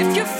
We're invincible.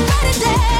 All of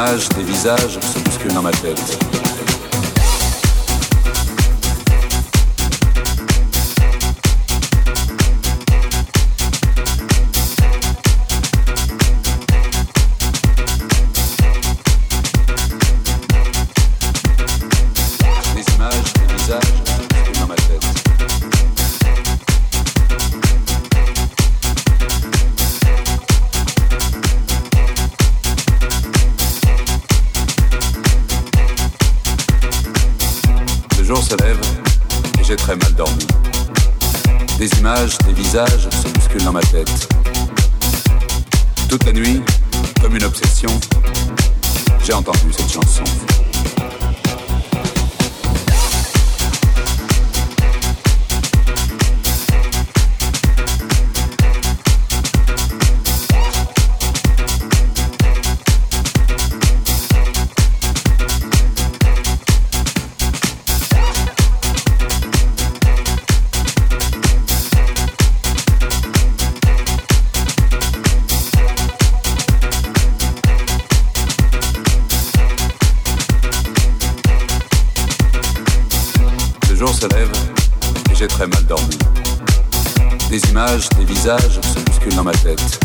images, des visages se bousculent dans ma tête. Dans ma tête.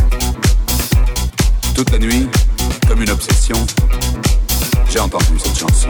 Toute la nuit, comme une obsession, j'ai entendu cette chanson.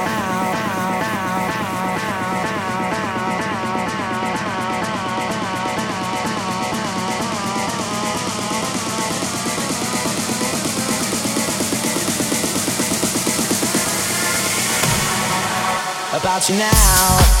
About you now.